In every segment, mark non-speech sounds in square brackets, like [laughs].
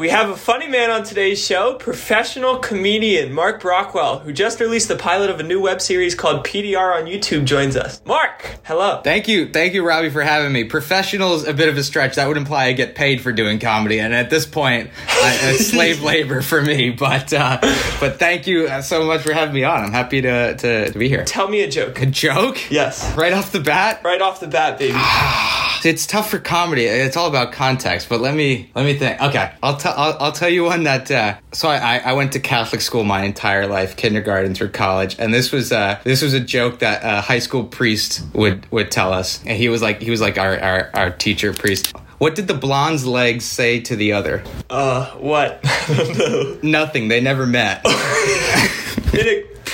We have a funny man on today's show, professional comedian Marc Brockwell, who just released the pilot of a new web series called PDR on YouTube, joins us. Marc, hello. Thank you. Thank you, Robby, for having me. Professional is a bit of a stretch. That would imply I get paid for doing comedy. And at this point, I, [laughs] it's slave labor for me. But uh, but thank you uh, so much for having me on. I'm happy to, to, to be here. Tell me a joke. A joke? Yes. Right off the bat? Right off the bat, baby. [sighs] [laughs] it's tough for comedy. It's all about context. But let me let me think. Okay, I'll tell I'll, I'll tell you one that. Uh, so I, I went to Catholic school my entire life, kindergarten through college, and this was uh this was a joke that a high school priest would would tell us, and he was like he was like our our, our teacher priest. What did the blonde's legs say to the other? Uh, what? [laughs] no. Nothing. They never met. [laughs] Did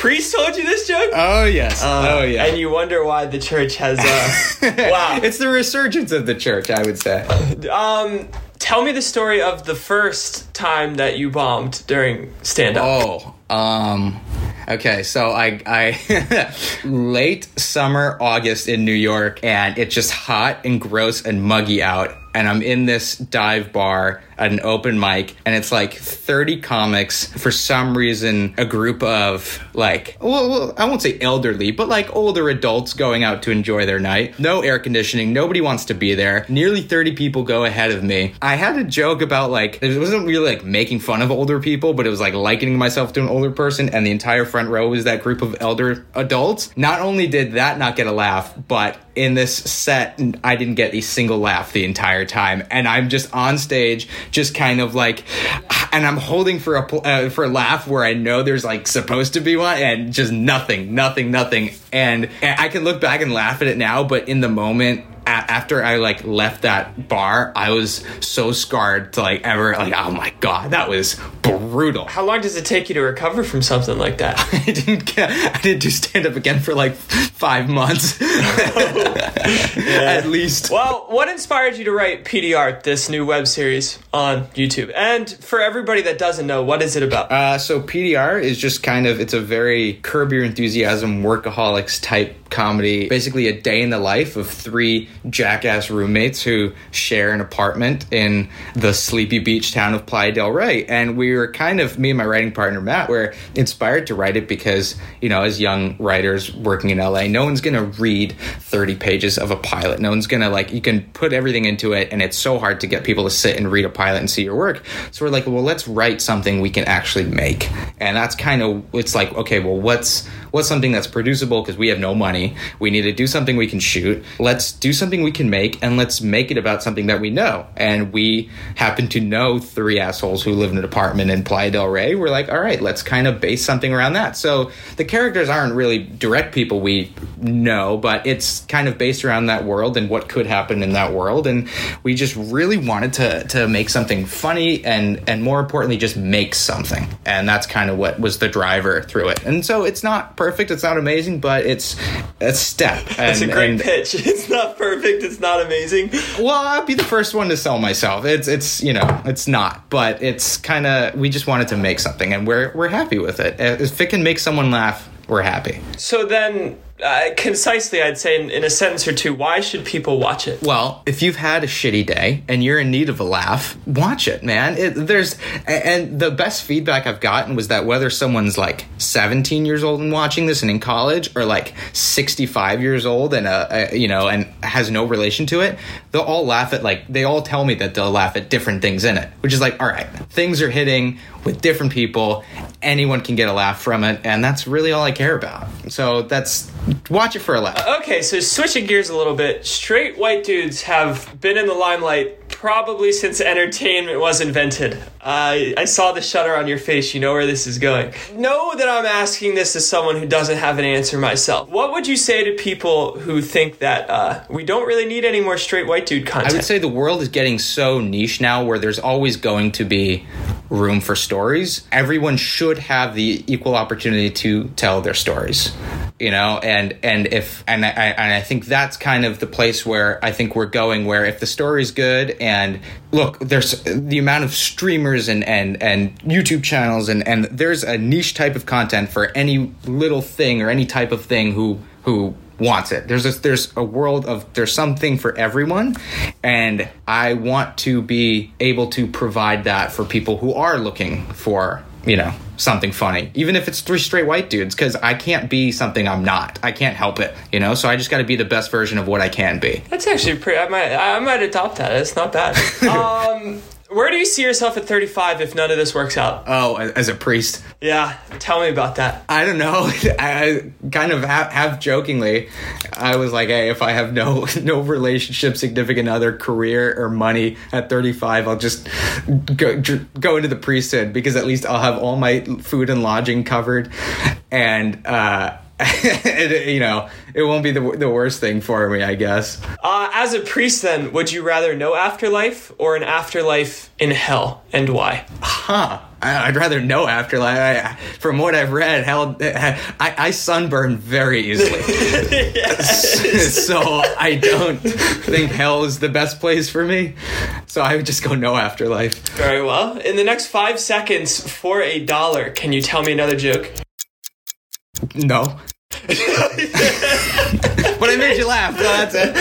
priest told you this joke? oh yes. Uh, oh yeah. And you wonder why the church has. Uh, [laughs] wow. it's the resurgence of the church, I would say. Um, tell me the story of the first time that you bombed during stand up. Oh, um, okay. So I, I, [laughs] late summer, August in New York, and it's just hot and gross and muggy out. And I'm in this dive bar at an open mic, and it's like 30 comics. For some reason, a group of like, well, I won't say elderly, but like older adults going out to enjoy their night. No air conditioning. Nobody wants to be there. Nearly 30 people go ahead of me. I had a joke about like, it wasn't really like making fun of older people, but it was like likening myself to an older person, and the entire front row was that group of elder adults. Not only did that not get a laugh, but in this set, I didn't get a single laugh the entire time, and I'm just on stage, just kind of like, and I'm holding for a uh, for a laugh where I know there's like supposed to be one, and just nothing, nothing, nothing, and, and I can look back and laugh at it now, but in the moment. After I like left that bar, I was so scarred to like ever like oh my god that was brutal. How long does it take you to recover from something like that? [laughs] I didn't get I didn't do stand up again for like five months. [laughs] At least. Well, what inspired you to write PDR, this new web series on YouTube? And for everybody that doesn't know, what is it about? Uh, so PDR is just kind of it's a very curb your enthusiasm workaholics type comedy. Basically, a day in the life of three jackass roommates who share an apartment in the sleepy beach town of Playa del Rey. And we were kind of me and my writing partner Matt were inspired to write it because you know as young writers working in LA, no one's gonna read thirty pages of a pilot. No one's gonna like you can put everything into it, and it's so hard to get people to sit and read a pilot and see your work. So we're like, well, let's write something we can actually make, and that's kind of it's like okay, well, what's what's something that's producible because we have no money. We need to do something we can shoot. Let's do something we can make, and let's make it about something that we know. And we happen to know three assholes who live in an apartment in Playa del Rey. We're like, all right, let's kind of base something around that. So the characters aren't really direct people we know, but it's kind of based around that world and what could happen in that world. And we just really wanted to to make something funny and and more importantly, just make something. And that's kind of what was the driver through it. And so it's not perfect, it's not amazing, but it's a step. [laughs] That's a great and- pitch. [laughs] It's not perfect. It's not amazing. well, I'll be the first one to sell myself. It's it's you know it's not, but it's kind of we just wanted to make something, and we're we're happy with it. If it can make someone laugh, we're happy. So then, uh, concisely, I'd say in, in a sentence or two, why should people watch it? Well, if you've had a shitty day and you're in need of a laugh, watch it, man. It, there's and the best feedback I've gotten was that whether someone's like 17 years old and watching this and in college, or like 65 years old and uh, uh, you know and has no relation to it, they'll all laugh at like they all tell me that they'll laugh at different things in it, which is like, all right, things are hitting with different people. Anyone can get a laugh from it, and that's really all I care about. So that's watch it for a laugh. Okay, so switching gears a little bit, straight white dudes have been in the limelight probably since entertainment was invented. Uh, I saw the shutter on your face. You know where this is going. Know that I'm asking this as someone who doesn't have an answer myself. What would you say to people who think that uh, we don't really need any more straight white dude content? I would say the world is getting so niche now where there's always going to be room for stories. Everyone should have the equal opportunity to tell their stories. You know, and and if and I and I think that's kind of the place where I think we're going where if the story's good and look, there's the amount of streamers and and and YouTube channels and and there's a niche type of content for any little thing or any type of thing who who wants it. There's a, there's a world of there's something for everyone, and I want to be able to provide that for people who are looking for you know something funny, even if it's three straight white dudes, because I can't be something I'm not. I can't help it, you know. So I just got to be the best version of what I can be. That's actually pretty. I might I might adopt that. It's not bad. [laughs] um, where do you see yourself at 35 if none of this works out? Oh, as a priest. Yeah, tell me about that. I don't know. [laughs] I kind of half, half jokingly, I was like, "Hey, if I have no [laughs] no relationship, significant other, career, or money at 35, I'll just go go into the priesthood because at least I'll have all my food and lodging covered, and uh, [laughs] it, you know, it won't be the, the worst thing for me, I guess. Uh, as a priest, then, would you rather no afterlife or an afterlife in hell, and why? Huh. I'd rather no afterlife. I, from what I've read, hell, I, I sunburn very easily. [laughs] [laughs] so I don't think hell is the best place for me. So I would just go no afterlife. Very well. In the next five seconds, for a dollar, can you tell me another joke? No. but I made you laugh, so that's it.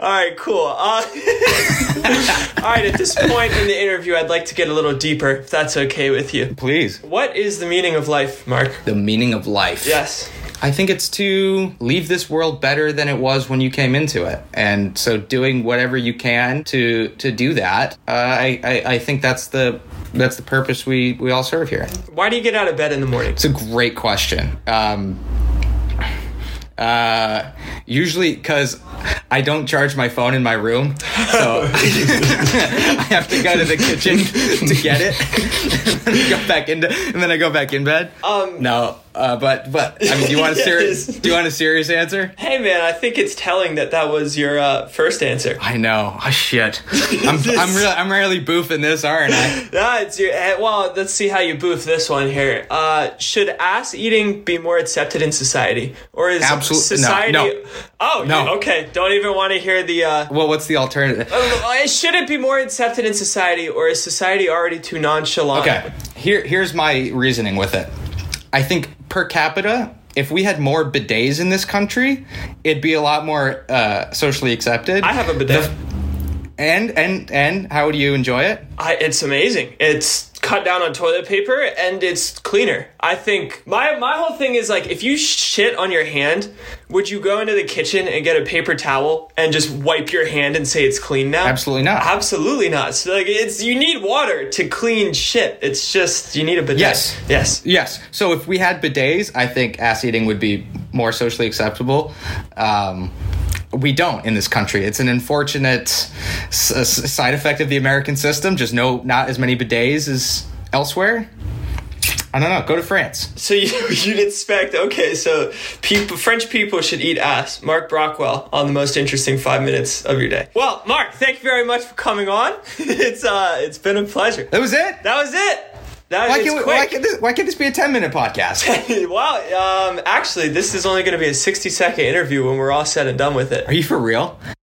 All right, cool. Uh, [laughs] all right, at this point in the interview, I'd like to get a little deeper, if that's okay with you. Please. What is the meaning of life, Marc? The meaning of life? Yes. I think it's to leave this world better than it was when you came into it, and so doing whatever you can to to do that. Uh, I, I I think that's the that's the purpose we we all serve here. Why do you get out of bed in the morning? It's a great question. Um, uh, usually because I don't charge my phone in my room, so [laughs] I have to go to the kitchen to get it, [laughs] and then go back into, and then I go back in bed. Um, no, uh, but but I mean, do you want a [laughs] serious? Do you want a serious answer? Hey man, I think it's telling that that was your uh, first answer. I know. Oh shit. [laughs] I'm I'm really I'm really boofing this, aren't I? [laughs] nah, it's your. Eh, well, let's see how you boof this one here. Uh, should ass eating be more accepted in society, or is Absolutely society? No, no. Oh no. Okay, don't even want to hear the. Uh, well, what's the alternative? Should it be more accepted in society, or is society already too nonchalant? Okay, here here's my reasoning with it. I think per capita, if we had more bidets in this country, it'd be a lot more uh, socially accepted. I have a bidet. The, and and and how do you enjoy it? I, it's amazing. It's cut down on toilet paper and it's cleaner. I think my my whole thing is like if you shit on your hand, would you go into the kitchen and get a paper towel and just wipe your hand and say it's clean now? Absolutely not. Absolutely not. So like it's you need water to clean shit. It's just you need a bidet. Yes. Yes. Yes. So if we had bidets, I think ass eating would be more socially acceptable. Um, we don't in this country. It's an unfortunate s- side effect of the American system. Just no, not as many bidets as elsewhere. I don't know. Go to France. So [laughs] you, you'd expect okay. So people, French people should eat ass. Marc Brockwell on the most interesting five minutes of your day. Well, Marc, thank you very much for coming on. [laughs] it's uh, it's been a pleasure. That was it. That was it. That, why, can we, why, can this, why can't this be a 10 minute podcast? [laughs] well, um, actually, this is only going to be a 60 second interview when we're all said and done with it. Are you for real?